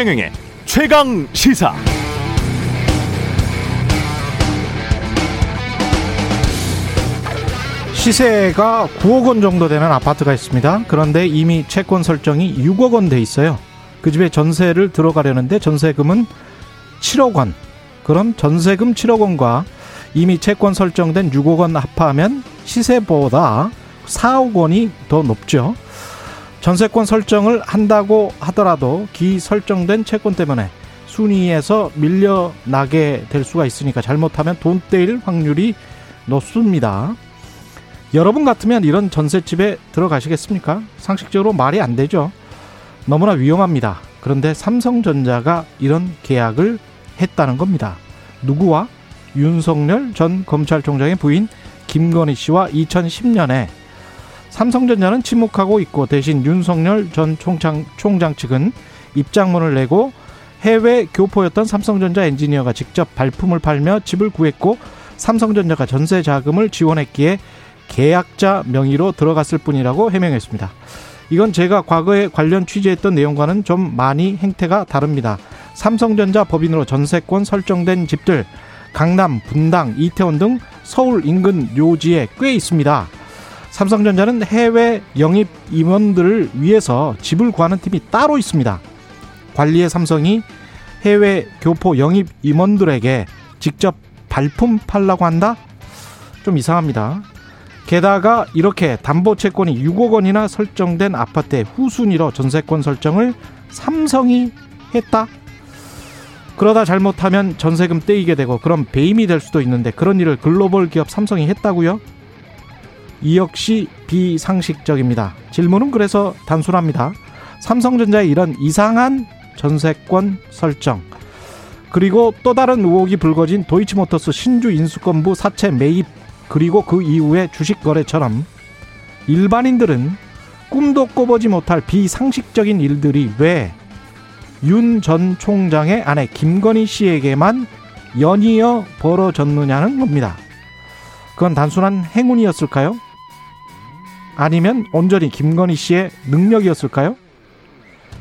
최경영의 최강 시사. 시세가 9억 원 정도 되는 아파트가 있습니다. 그런데 이미 채권 설정이 6억 원 돼 있어요. 그 집에 전세를 들어가려는데 전세금은 7억 원. 그럼 전세금 7억 원과 이미 채권 설정된 6억 원 합하면 시세보다 4억 원이 더 높죠. 전세권 설정을 한다고 하더라도 기 설정된 채권 때문에 순위에서 밀려나게 될 수가 있으니까 잘못하면 돈 떼일 확률이 높습니다. 여러분 같으면 이런 전셋집에 들어가시겠습니까? 상식적으로 말이 안 되죠. 너무나 위험합니다. 그런데 삼성전자가 이런 계약을 했다는 겁니다. 누구와? 윤석열 전 검찰총장의 부인 김건희 씨와 2010년에 삼성전자는 침묵하고 있고 대신 윤석열 전 총장, 총장 측은 입장문을 내고 해외 교포였던 삼성전자 엔지니어가 직접 발품을 팔며 집을 구했고 삼성전자가 전세 자금을 지원했기에 계약자 명의로 들어갔을 뿐이라고 해명했습니다. 이건 제가 과거에 관련 취재했던 내용과는 좀 많이 행태가 다릅니다. 삼성전자 법인으로 전세권 설정된 집들 강남, 분당, 이태원 등 서울 인근 요지에 꽤 있습니다. 삼성전자는 해외 영입 임원들을 위해서 집을 구하는 팀이 따로 있습니다. 관리의 삼성이 해외 교포 영입 임원들에게 직접 발품 팔라고 한다? 좀 이상합니다. 게다가 이렇게 담보 채권이 6억 원이나 설정된 아파트의 후순위로 전세권 설정을 삼성이 했다? 그러다 잘못하면 전세금 떼이게 되고 그럼 배임이 될 수도 있는데 그런 일을 글로벌 기업 삼성이 했다고요? 이 역시 비상식적입니다. 질문은 그래서 단순합니다. 삼성전자의 이런 이상한 전세권 설정 그리고 또 다른 의혹이 불거진 도이치모터스 신주 인수권부 사채 매입 그리고 그 이후의 주식 거래처럼 일반인들은 꿈도 꿔보지 못할 비상식적인 일들이 왜 윤 전 총장의 아내 김건희 씨에게만 연이어 벌어졌느냐는 겁니다. 그건 단순한 행운이었을까요? 아니면 온전히 김건희 씨의 능력이었을까요?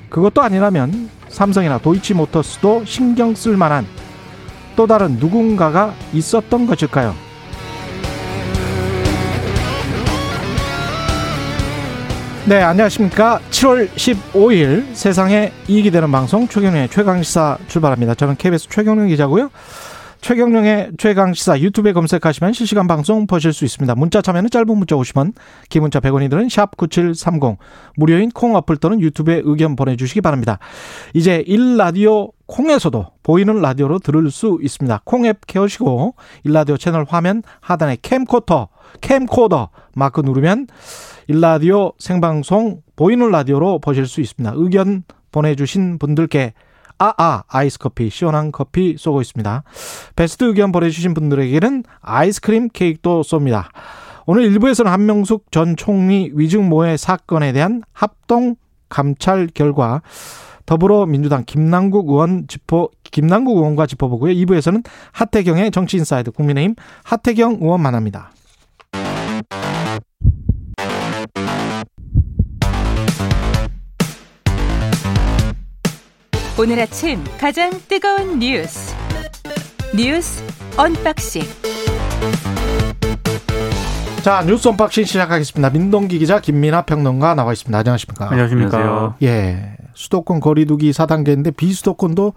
그것도 아니라면 삼성이나 도이치모터스도 신경 쓸 만한 또 다른 누군가가 있었던 것일까요? 네, 안녕하십니까. 7월 15일 세상에 이익이 되는 방송 최경영의 최강시사 출발합니다. 저는 KBS 최경영 기자고요. 최경영의 최강시사 유튜브에 검색하시면 실시간 방송 보실 수 있습니다. 문자 참여는 짧은 문자 50원, 긴 문자 100원이 드는 샵9730, 무료인 콩 어플 또는 유튜브에 의견 보내주시기 바랍니다. 이제 1라디오 콩에서도 보이는 라디오로 들을 수 있습니다. 콩 앱 켜시고 1라디오 채널 화면 하단에 캠코터, 캠코더 마크 누르면 일라디오 생방송 보이는 라디오로 보실 수 있습니다. 의견 보내주신 분들께 아아 아, 아이스 커피 시원한 커피 쏘고 있습니다. 베스트 의견 보내주신 분들에게는 아이스크림 케이크도 쏩니다. 오늘 1부에서는 한명숙 전 총리 위증 모해 사건에 대한 합동 감찰 결과 더불어민주당 김남국 의원 짚어 김남국 의원과 짚어보고요. 2부에서는 하태경의 정치인사이드 국민의힘 하태경 의원 만납니다. 오늘 아침 가장 뜨거운 뉴스 뉴스 언박싱 자 뉴스 언박싱 시작하겠습니다. 민동기 기자 김민아 평론가 나와 있습니다. 안녕하십니까? 안녕하십니까? 예, 수도권 거리두기 4단계인데 비수도권도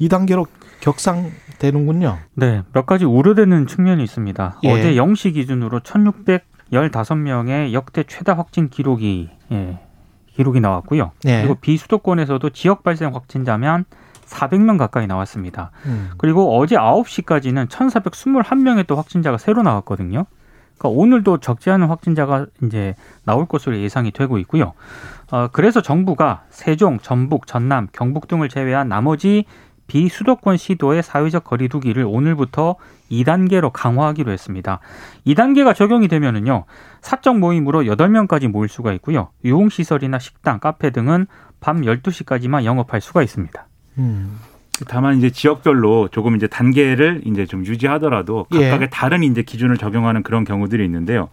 2단계로 격상되는군요. 네, 몇 가지 우려되는 측면이 있습니다. 예. 어제 0시 기준으로 1,615명의 역대 최다 확진 기록이 예, 기록이 나왔고요. 네. 그리고 비수도권에서도 지역 발생 확진자면 400명 가까이 나왔습니다. 음. 그리고 어제 9시까지는 1,421명의 또 확진자가 새로 나왔거든요. 그러니까 오늘도 적지 않은 확진자가 이제 나올 것으로 예상이 되고 있고요. 어, 그래서 정부가 세종, 전북, 전남, 경북 등을 제외한 나머지 비수도권 시도의 사회적 거리두기를 오늘부터 2단계로 강화하기로 했습니다. 2단계가 적용이 되면은요. 사적 모임으로 8명까지 모일 수가 있고요. 유흥 시설이나 식당, 카페 등은 밤 12시까지만 영업할 수가 있습니다. 음. 다만 이제 지역별로 조금 이제 단계를 이제 좀 유지하더라도 예. 각각의 예. 다른 이제 기준을 적용하는 그런 경우들이 있는데요.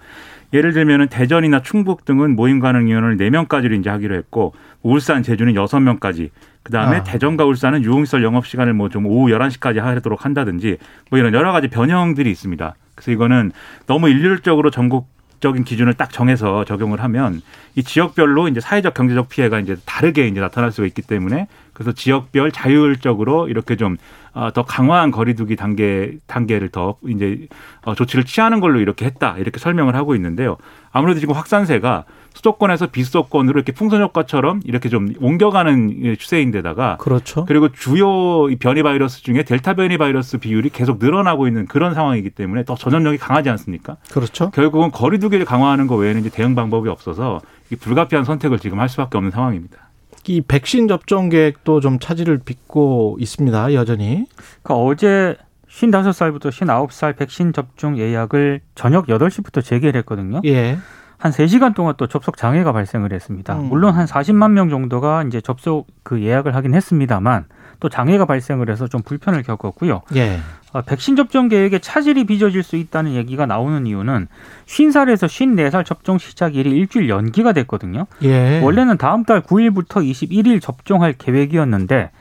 예를 들면은 대전이나 충북 등은 모임 가능 인원을 4명까지로 이제 하기로 했고 울산, 제주는 여섯 명까지 그다음에 아. 대전과 울산은 유흥시설 영업 시간을 뭐 좀 오후 열한 시까지 하도록 한다든지 뭐 이런 여러 가지 변형들이 있습니다. 그래서 이거는 너무 일률적으로 전국 적인 기준을 딱 정해서 적용을 하면 이 지역별로 이제 사회적 경제적 피해가 이제 다르게 이제 나타날 수가 있기 때문에 그래서 지역별 자율적으로 이렇게 좀 더 어, 강화한 거리두기 단계 단계를 더 이제 어, 조치를 취하는 걸로 이렇게 했다 이렇게 설명을 하고 있는데요. 아무래도 지금 확산세가 수도권에서 비수도권으로 이렇게 풍선 효과처럼 이렇게 좀 옮겨가는 추세인데다가 그렇죠. 그리고 주요 변이 바이러스 중에 델타 변이 바이러스 비율이 계속 늘어나고 있는 그런 상황이기 때문에 더 전염력이 강하지 않습니까? 그렇죠. 결국은 거리두기를 강화하는 거 외에는 이제 대응 방법이 없어서 불가피한 선택을 지금 할 수밖에 없는 상황입니다. 이 백신 접종 계획도 좀 차질을 빚고 있습니다. 여전히. 그러니까 어제 55살부터 59살 백신 접종 예약을 저녁 8시부터 재개를 했거든요. 예. 한 3시간 동안 또 접속 장애가 발생을 했습니다. 음. 물론 한 40만 명 정도가 이제 접속 그 예약을 하긴 했습니다만 또 장애가 발생을 해서 좀 불편을 겪었고요. 예. 어, 백신 접종 계획에 차질이 빚어질 수 있다는 얘기가 나오는 이유는 50살에서 54살 접종 시작일이 일주일 연기가 됐거든요. 예. 원래는 다음 달 9일부터 21일 접종할 계획이었는데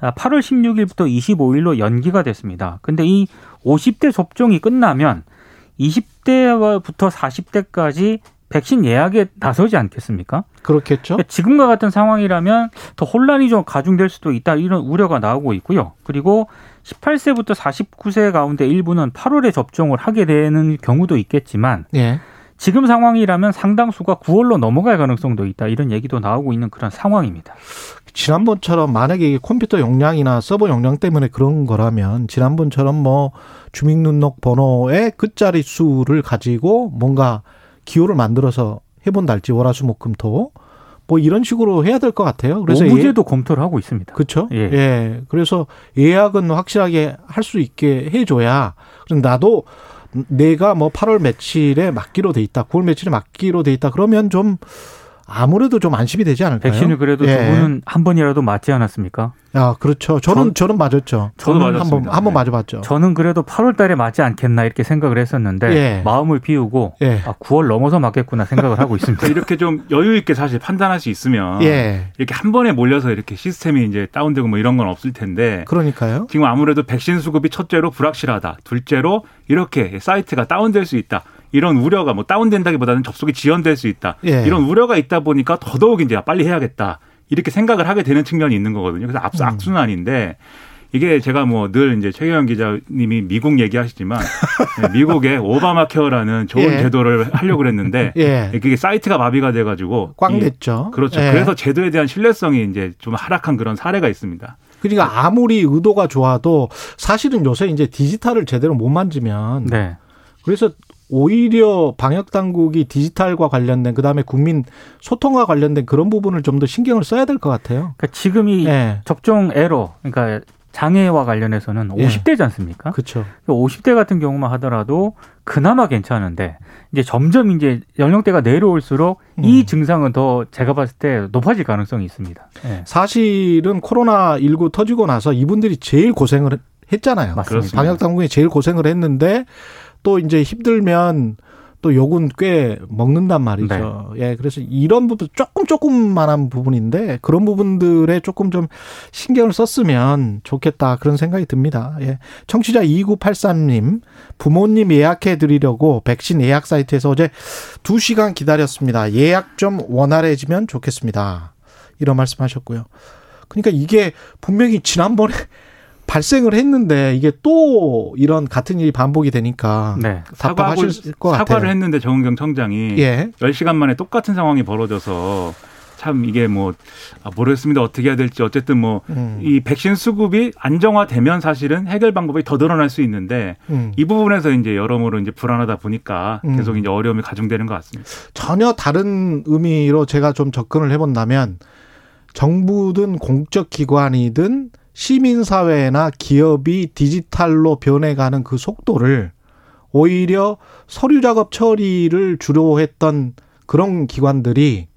8월 아, 16일부터 25일로 연기가 됐습니다. 근데 이 50대 접종이 끝나면 20대부터 40대까지 백신 예약에 나서지 않겠습니까? 그렇겠죠. 그러니까 지금과 같은 상황이라면 더 혼란이 좀 가중될 수도 있다 이런 우려가 나오고 있고요. 그리고 18세부터 49세 가운데 일부는 8월에 접종을 하게 되는 경우도 있겠지만 예. 지금 상황이라면 상당수가 9월로 넘어갈 가능성도 있다 이런 얘기도 나오고 있는 그런 상황입니다. 지난번처럼 만약에 컴퓨터 용량이나 서버 용량 때문에 그런 거라면 지난번처럼 뭐 주민등록 번호의 끝자리 수를 가지고 뭔가 기호를 만들어서 해본다 할지 월화수목금토 뭐 이런 식으로 해야 될 것 같아요. 그래서 오제도 예, 검토를 하고 있습니다. 그렇죠. 예. 예. 그래서 예약은 확실하게 할 수 있게 해줘야. 그럼 나도 내가 뭐 8월 며칠에 맞기로 돼 있다, 9월 며칠에 맞기로 돼 있다. 그러면 좀 아무래도 좀 안심이 되지 않을까요? 백신을 그래도 예. 두 분은 한 번이라도 맞지 않았습니까? 아, 그렇죠. 저는 전, 저는 맞았죠. 저도 한번 한번 네. 맞아봤죠. 저는 그래도 8월 달에 맞지 않겠나 이렇게 생각을 했었는데 예. 마음을 비우고 예. 아, 9월 넘어서 맞겠구나 생각을 하고 있습니다. 이렇게 좀 여유 있게 사실 판단할 수 있으면 예. 이렇게 한 번에 몰려서 이렇게 시스템이 이제 다운되고 뭐 이런 건 없을 텐데 그러니까요. 지금 아무래도 백신 수급이 첫째로 불확실하다. 둘째로 이렇게 사이트가 다운될 수 있다. 이런 우려가 뭐 다운된다기보다는 접속이 지연될 수 있다. 예. 이런 우려가 있다 보니까 더더욱 이제 빨리 해야겠다. 이렇게 생각을 하게 되는 측면이 있는 거거든요. 그래서 앞, 음. 악순환인데 이게 제가 뭐 늘 이제 최경영 기자님이 미국 얘기하시지만 네, 미국의 오바마 케어라는 좋은 예. 제도를 하려고 그랬는데 예. 그게 사이트가 마비가 돼가지고 꽝 됐죠. 그렇죠. 예. 그래서 제도에 대한 신뢰성이 이제 좀 하락한 그런 사례가 있습니다. 그러니까 아무리 의도가 좋아도 사실은 요새 이제 디지털을 제대로 못 만지면 네. 그래서 오히려 방역 당국이 디지털과 관련된 그다음에 국민 소통과 관련된 그런 부분을 좀 더 신경을 써야 될 것 같아요. 그러니까 지금 이 네. 접종 에러 그러니까 장애와 관련해서는 50대지 예. 않습니까? 그렇죠. 50대 같은 경우만 하더라도 그나마 괜찮은데 이제 점점 이제 연령대가 내려올수록 음. 이 증상은 더 제가 봤을 때 높아질 가능성이 있습니다. 네. 사실은 코로나 19 터지고 나서 이분들이 제일 고생을 했잖아요. 맞습니다. 방역 당국이 제일 고생을 했는데 또 이제 힘들면 또 욕은 꽤 먹는단 말이죠. 네. 예, 그래서 이런 부분 조금 조금만한 부분인데 그런 부분들에 조금 좀 신경을 썼으면 좋겠다 그런 생각이 듭니다. 예. 청취자 2983님 부모님 예약해 드리려고 백신 예약 사이트에서 어제 2 시간 기다렸습니다. 예약 좀 원활해지면 좋겠습니다. 이런 말씀하셨고요. 그러니까 이게 분명히 지난번에 발생을 했는데 이게 또 이런 같은 일이 반복이 되니까 네. 답답하실 것 같아요. 사과를 했는데 정은경 청장이 예. 10시간 만에 똑같은 상황이 벌어져서 참 이게 뭐 아, 모르겠습니다. 어떻게 해야 될지 어쨌든 뭐이 음. 백신 수급이 안정화되면 사실은 해결 방법이 더 늘어날 수 있는데 음. 이 부분에서 이제 여러모로 이제 불안하다 보니까 음. 계속 이제 어려움이 가중되는 것 같습니다. 전혀 다른 의미로 제가 좀 접근을 해본다면 정부든 공적 기관이든 시민사회나 기업이 디지털로 변해가는 그 속도를 오히려 서류 작업 처리를 주로 했던 그런 기관들이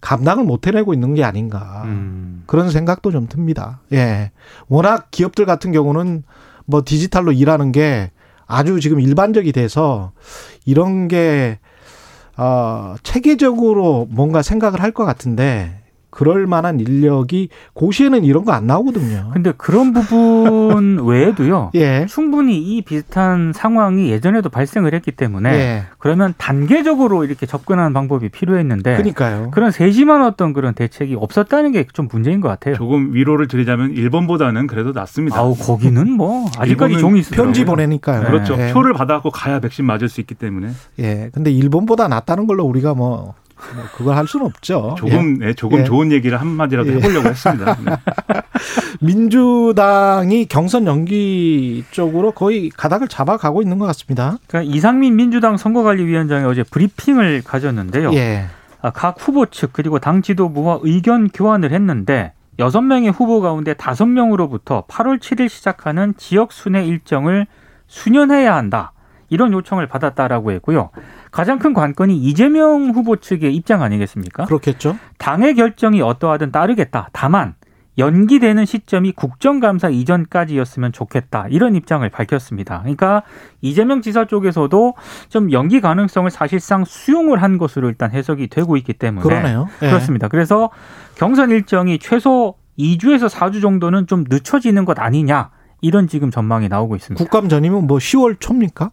감당을 못 해내고 있는 게 아닌가. 음. 그런 생각도 좀 듭니다. 예. 워낙 기업들 같은 경우는 뭐 디지털로 일하는 게 아주 지금 일반적이 돼서 이런 게, 어, 체계적으로 뭔가 생각을 할 것 같은데 그럴 만한 인력이 고시에는 이런 거 안 나오거든요. 근데 그런 부분 외에도요. 예. 충분히 이 비슷한 상황이 예전에도 발생을 했기 때문에 예. 그러면 단계적으로 이렇게 접근하는 방법이 필요했는데 그러니까요. 그런 세심한 어떤 그런 대책이 없었다는 게 좀 문제인 것 같아요. 조금 위로를 드리자면 일본보다는 그래도 낫습니다. 아우 거기는 뭐 아직까지 종이 있어요. 편지 보내니까요. 그렇죠. 예. 표를 받아갖고 가야 백신 맞을 수 있기 때문에 예. 근데 일본보다 낫다는 걸로 우리가 뭐, 뭐 그걸 할 수는 없죠. 조금 예. 조금 예. 좋은 얘기를 한 마디라도 예. 해보려고 했습니다. 네. 민주당이 경선 연기 쪽으로 거의 가닥을 잡아가고 있는 것 같습니다. 그러니까 이상민 민주당 선거관리위원장이 어제 브리핑을 가졌는데요. 예. 아, 각 후보 측 그리고 당 지도부와 의견 교환을 했는데 여섯 명의 후보 가운데 다섯 명으로부터 8월 7일 시작하는 지역 순회 일정을 수년해야 한다. 이런 요청을 받았다라고 했고요. 가장 큰 관건이 이재명 후보 측의 입장 아니겠습니까? 그렇겠죠. 당의 결정이 어떠하든 따르겠다. 다만 연기되는 시점이 국정감사 이전까지였으면 좋겠다. 이런 입장을 밝혔습니다. 그러니까 이재명 지사 쪽에서도 좀 연기 가능성을 사실상 수용을 한 것으로 일단 해석이 되고 있기 때문에 그러네요. 예. 그렇습니다. 그래서 경선 일정이 최소 2주에서 4주 정도는 좀 늦춰지는 것 아니냐. 이런 지금 전망이 나오고 있습니다. 국감 전이면 뭐 10월 초입니까?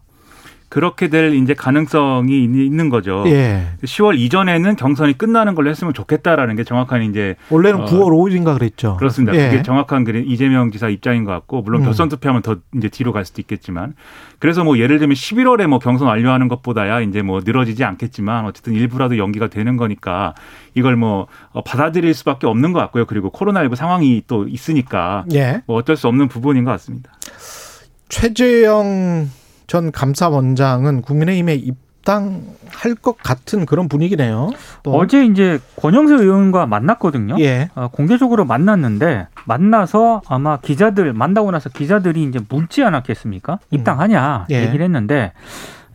그렇게 될 이제 가능성이 있는 거죠. 예. 10월 이전에는 경선이 끝나는 걸로 했으면 좋겠다라는 게 정확한 이제 원래는 어, 9월 5일인가 그랬죠. 그렇습니다. 예. 그게 정확한 그 이재명 지사 입장인 것 같고 물론 음. 결선 투표하면 더 이제 뒤로 갈 수도 있겠지만 그래서 뭐 예를 들면 11월에 뭐 경선 완료하는 것보다야 이제 뭐 늘어지지 않겠지만 어쨌든 일부라도 연기가 되는 거니까 이걸 뭐 어, 받아들일 수밖에 없는 것 같고요. 그리고 코로나19 상황이 또 있으니까 예. 뭐 어쩔 수 없는 부분인 것 같습니다. 최재형 전 감사원장은 국민의힘에 입당할 것 같은 그런 분위기네요. 또. 어제 이제 권영세 의원과 만났거든요. 예. 어, 공개적으로 만났는데 만나서 아마 기자들 만나고 나서 기자들이 이제 묻지 않았겠습니까? 입당하냐 예. 얘기를 했는데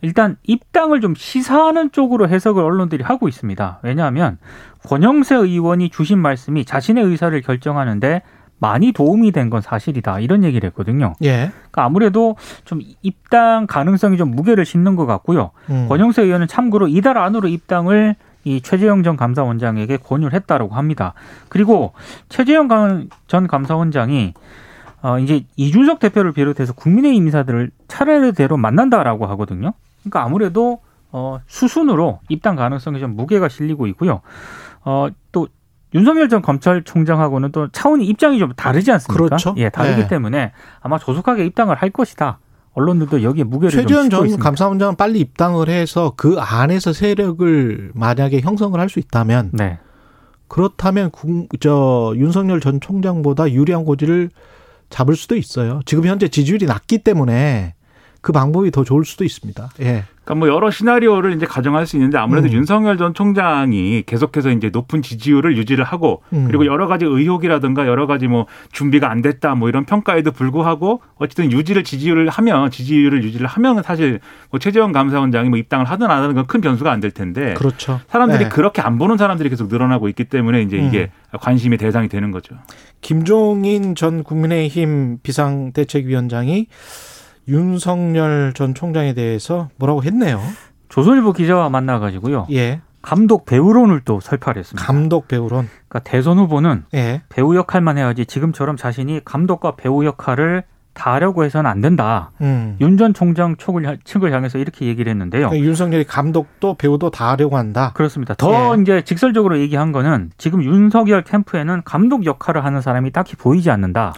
일단 입당을 좀 시사하는 쪽으로 해석을 언론들이 하고 있습니다. 왜냐하면 권영세 의원이 주신 말씀이 자신의 의사를 결정하는데 많이 도움이 된 건 사실이다 이런 얘기를 했거든요. 예. 그러니까 아무래도 좀 입당 가능성이 좀 무게를 싣는 것 같고요. 음. 권영세 의원은 참고로 이달 안으로 입당을 이 최재형 전 감사원장에게 권유를 했다라고 합니다. 그리고 최재형 감- 전 감사원장이 어 이제 이준석 대표를 비롯해서 국민의힘 인사들을 차례대로 만난다라고 하거든요. 그러니까 아무래도 어 수순으로 입당 가능성이 좀 무게가 실리고 있고요. 어또 윤석열 전 검찰총장하고는 또 차원이 입장이 좀 다르지 않습니까? 그렇죠. 예, 다르기 네. 때문에 아마 조속하게 입당을 할 것이다. 언론들도 여기에 무게를 싣고 전 있습니다. 감사원장은 빨리 입당을 해서 그 안에서 세력을 만약에 형성을 할 수 있다면 네. 그렇다면 국- 저 윤석열 전 총장보다 유리한 고지를 잡을 수도 있어요. 지금 현재 지지율이 낮기 때문에 그 방법이 더 좋을 수도 있습니다. 예. 그러니까 뭐 여러 시나리오를 이제 가정할 수 있는데 아무래도 음. 윤석열 전 총장이 계속해서 이제 높은 지지율을 유지를 하고 음. 그리고 여러 가지 의혹이라든가 여러 가지 뭐 준비가 안 됐다 뭐 이런 평가에도 불구하고 어쨌든 유지를 지지율을 하면 지지율을 유지를 하면 사실 뭐 최재형 감사원장이 뭐 입당을 하든 안 하든 건 큰 변수가 안 될 텐데 그렇죠. 사람들이 네. 그렇게 안 보는 사람들이 계속 늘어나고 있기 때문에 이제 음. 이게 관심의 대상이 되는 거죠. 김종인 전 국민의힘 비상대책위원장이 윤석열 전 총장에 대해서 뭐라고 했네요. 조선일보 기자와 만나가지고요. 예. 감독 배우론을 또 설파를 했습니다. 감독 배우론. 그러니까 대선 후보는 예. 배우 역할만 해야지 지금처럼 자신이 감독과 배우 역할을 다 하려고 해서는 안 된다. 음. 윤전 총장 측을, 측을 향해서 이렇게 얘기를 했는데요. 그러니까 윤석열이 감독도 배우도 다 하려고 한다. 그렇습니다. 더 예. 이제 직설적으로 얘기한 거는 지금 윤석열 캠프에는 감독 역할을 하는 사람이 딱히 보이지 않는다.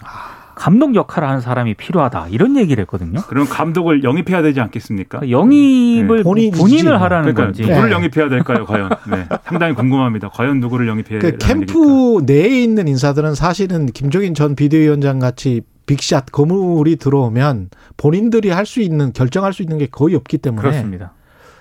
감독 역할을 하는 사람이 필요하다. 이런 얘기를 했거든요. 그럼 감독을 영입해야 되지 않겠습니까? 그러니까 영입을 네. 본인이지. 본인을 하라는 그러니까 건지. 누구를 네. 영입해야 될까요, 과연? 네. 상당히 궁금합니다. 과연 누구를 영입해야 그 되는 얘기일까? 캠프 내에 있는 인사들은 사실은 김종인 전 비대위원장 같이 빅샷 거물이 들어오면 본인들이 할 수 있는 결정할 수 있는 게 거의 없기 때문에 그렇습니다.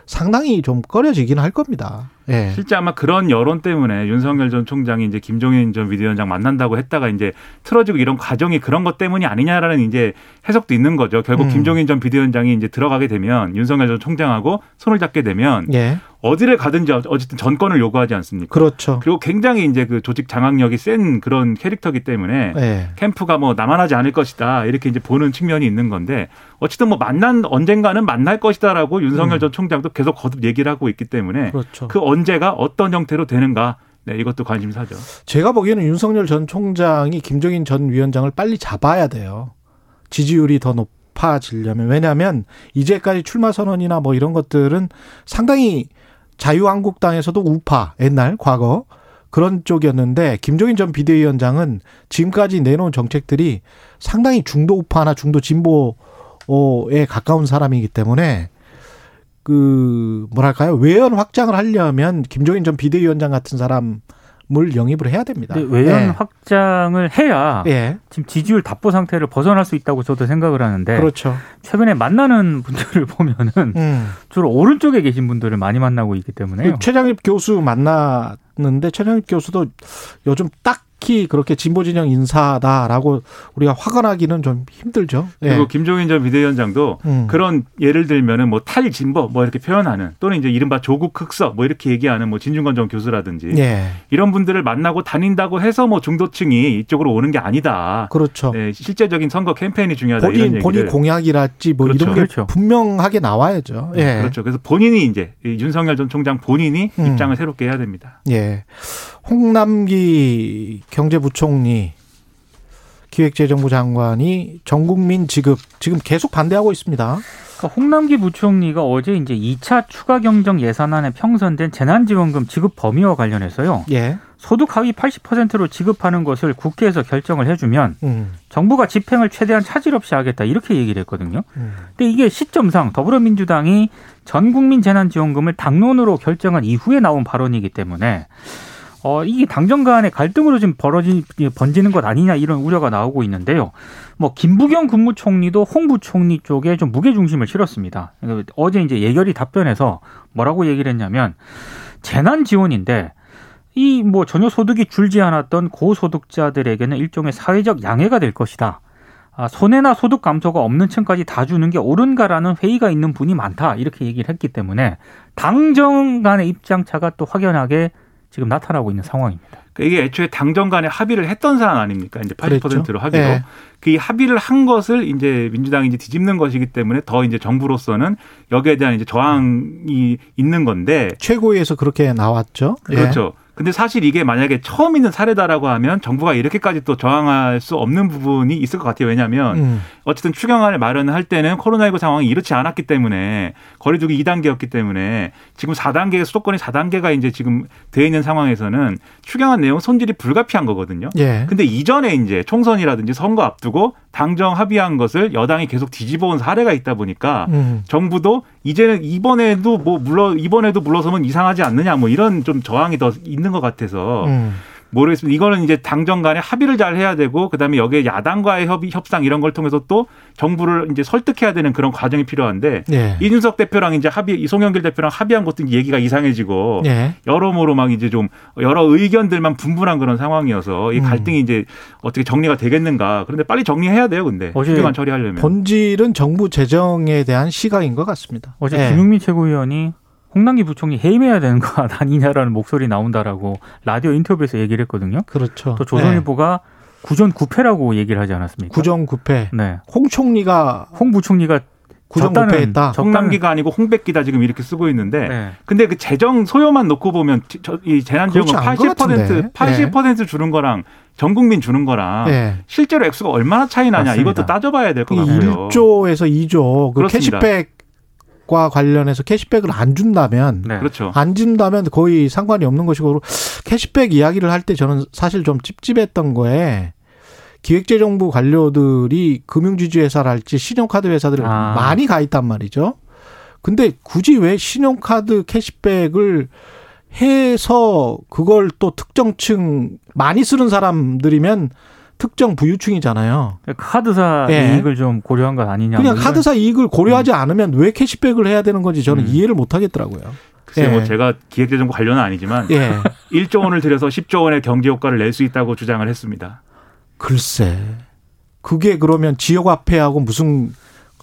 상당히 좀 꺼려지긴 할 겁니다. 예. 실제 아마 그런 여론 때문에 윤석열 전 총장이 이제 김종인 전 비대위원장 만난다고 했다가 이제 틀어지고 이런 과정이 그런 것 때문이 아니냐라는 이제 해석도 있는 거죠. 결국 음. 김종인 전 비대위원장이 이제 들어가게 되면 윤석열 전 총장하고 손을 잡게 되면 예. 어디를 가든지 어쨌든 전권을 요구하지 않습니까? 그렇죠. 그리고 굉장히 이제 그 조직 장악력이 센 그런 캐릭터기 때문에 예. 캠프가 뭐 나만 하지 않을 것이다 이렇게 이제 보는 측면이 있는 건데 어쨌든 뭐 만난 언젠가는 만날 것이다라고 윤석열 음. 전 총장도 계속 거듭 얘기를 하고 있기 때문에 그렇죠. 그 언제가 어떤 형태로 되는가 네, 이것도 관심사죠. 제가 보기에는 윤석열 전 총장이 김정인 전 위원장을 빨리 잡아야 돼요. 지지율이 더 높아지려면 왜냐하면 이제까지 출마 선언이나 뭐 이런 것들은 상당히 자유한국당에서도 우파 옛날 과거 그런 쪽이었는데 김종인 전 비대위원장은 지금까지 내놓은 정책들이 상당히 중도 우파나 중도 진보에 가까운 사람이기 때문에 그 뭐랄까요 외연 확장을 하려면 김종인 전 비대위원장 같은 사람 물 영입을 해야 됩니다. 외연 네. 확장을 해야 네. 지금 지지율 답보 상태를 벗어날 수 있다고 저도 생각을 하는데 그렇죠. 최근에 만나는 분들을 보면은 음. 주로 오른쪽에 계신 분들을 많이 만나고 있기 때문에 그 최장립 교수 만났는데 최장립 교수도 요즘 딱 특히 그렇게 진보 진영 인사다라고 우리가 확언하기는 좀 힘들죠. 예. 그리고 김종인 전 비대위원장도 음. 그런 예를 들면은 뭐 탈진보 뭐 이렇게 표현하는 또는 이제 이른바 조국 흑서 뭐 이렇게 얘기하는 뭐 진중권 전 교수라든지 예. 이런 분들을 만나고 다닌다고 해서 뭐 중도층이 이쪽으로 오는 게 아니다. 그렇죠. 네, 실제적인 선거 캠페인이 중요하다 본인, 이런 얘기를 본인 공약이랄지 뭐 그렇죠. 이런 게 그렇죠. 분명하게 나와야죠. 예. 그렇죠. 그래서 본인이 이제 윤석열 전 총장 본인이 음. 입장을 새롭게 해야 됩니다. 예. 홍남기 경제부총리 기획재정부 장관이 전국민 지급 지금 계속 반대하고 있습니다. 그러니까 홍남기 부총리가 어제 이제 2차 추가 경정 예산안에 평선된 재난지원금 지급 범위와 관련해서요. 예. 소득 하위 80%로 지급하는 것을 국회에서 결정을 해주면 음. 정부가 집행을 최대한 차질 없이 하겠다 이렇게 얘기를 했거든요. 음. 근데 이게 시점상 더불어민주당이 전 국민 재난지원금을 당론으로 결정한 이후에 나온 발언이기 때문에 어, 이게 당정 간의 갈등으로 지금 벌어지, 번지는 것 아니냐 이런 우려가 나오고 있는데요. 뭐, 김부경 국무총리도 홍 부총리 쪽에 좀 무게중심을 실었습니다. 어제 이제 예결위 답변에서 뭐라고 얘기를 했냐면, 재난 지원인데, 이 뭐 전혀 소득이 줄지 않았던 고소득자들에게는 일종의 사회적 양해가 될 것이다. 아, 손해나 소득 감소가 없는 층까지 다 주는 게 옳은가라는 회의가 있는 분이 많다. 이렇게 얘기를 했기 때문에 당정 간의 입장 차가 또 확연하게 지금 나타나고 있는 상황입니다. 그러니까 이게 애초에 당정 간에 합의를 했던 사안 아닙니까? 이제 80%로 합의로. 네. 그 합의를 한 것을 이제 민주당이 이제 뒤집는 것이기 때문에 더 이제 정부로서는 여기에 대한 이제 저항이 있는 건데 최고위에서 그렇게 나왔죠. 그렇죠. 예. 근데 사실 이게 만약에 처음 있는 사례다라고 하면 정부가 이렇게까지 또 저항할 수 없는 부분이 있을 것 같아요. 왜냐하면 음. 어쨌든 추경안을 마련할 때는 코로나19 상황이 이렇지 않았기 때문에 거리두기 2단계였기 때문에 지금 4단계 수도권이 4단계가 이제 지금 돼 있는 상황에서는 추경안 내용 손질이 불가피한 거거든요. 예. 근데 이전에 이제 총선이라든지 선거 앞두고 당정 합의한 것을 여당이 계속 뒤집어 온 사례가 있다 보니까 음. 정부도 이제는 이번에도 뭐 물러 이번에도 물러서면 이상하지 않느냐 뭐 이런 좀 저항이 더 있는 것 같아서 음. 모르겠습니다. 이거는 이제 당정 간에 합의를 잘 해야 되고 그다음에 여기에 야당과의 협의 협상 이런 걸 통해서 또 정부를 이제 설득해야 되는 그런 과정이 필요한데 예. 이준석 대표랑 이제 합의 이송영길 대표랑 합의한 것도 얘기가 이상해지고 예. 여러모로 막 이제 좀 여러 의견들만 분분한 그런 상황이어서 이 음. 갈등이 음. 이제 어떻게 정리가 되겠는가. 그런데 빨리 정리해야 돼요. 근데 어제만 처리하려면 본질은 정부 재정에 대한 시각인 것 같습니다. 어제 예. 김용민 최고위원이 홍남기 부총리 해임해야 되는 거 아니냐라는 목소리 나온다라고 라디오 인터뷰에서 얘기를 했거든요. 그렇죠. 또 조선일보가 네. 구전구패라고 얘기를 하지 않았습니까? 구전구패. 네. 홍 총리가 홍 부총리가 구전구패했다. 홍남기가 아니고 홍백기다 지금 이렇게 쓰고 있는데, 네. 근데 그 재정 소요만 놓고 보면 이 재난지원금 80% 80% 네. 주는 거랑 전 국민 주는 거랑 네. 실제로 액수가 얼마나 차이 나냐 맞습니다. 이것도 따져봐야 될 것 같고요. 1조에서 2조 그 캐시백 과 관련해서 캐시백을 안 준다면 네. 그렇죠. 안 준다면 거의 상관이 없는 것이고 캐시백 이야기를 할 때 저는 사실 좀 찝찝했던 거에 기획재정부 관료들이 금융지주회사랄지 신용카드 회사들이 아. 많이 가 있단 말이죠. 근데 굳이 왜 신용카드 캐시백을 해서 그걸 또 특정층 많이 쓰는 사람들이면 특정 부유층이잖아요. 카드사 예. 이익을 좀 고려한 것 아니냐. 그냥 카드사 이익을 고려하지 음. 않으면 왜 캐시백을 해야 되는 건지 저는 음. 이해를 못 하겠더라고요. 글쎄요, 뭐 예. 뭐 제가 기획재정부 관련은 아니지만 예. 1조 원을 들여서 10조 원의 경제 효과를 낼 수 있다고 주장을 했습니다. 글쎄. 그게 그러면 지역 화폐하고 무슨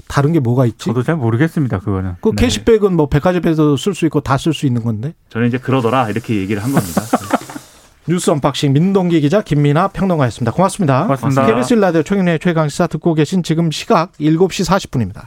다른 게 뭐가 있지? 저도 잘 모르겠습니다. 그거는. 그 네. 캐시백은 뭐 백화점에서 쓸 수 있고 다 쓸 수 있는 건데. 저는 이제 그러더라 이렇게 얘기를 한 겁니다. 뉴스 언박싱 민동기 기자 김민아 평론가였습니다. 고맙습니다. 고맙습니다. KBS 라디오 총영의 최강 시사 듣고 계신 지금 시각 7시 40분입니다.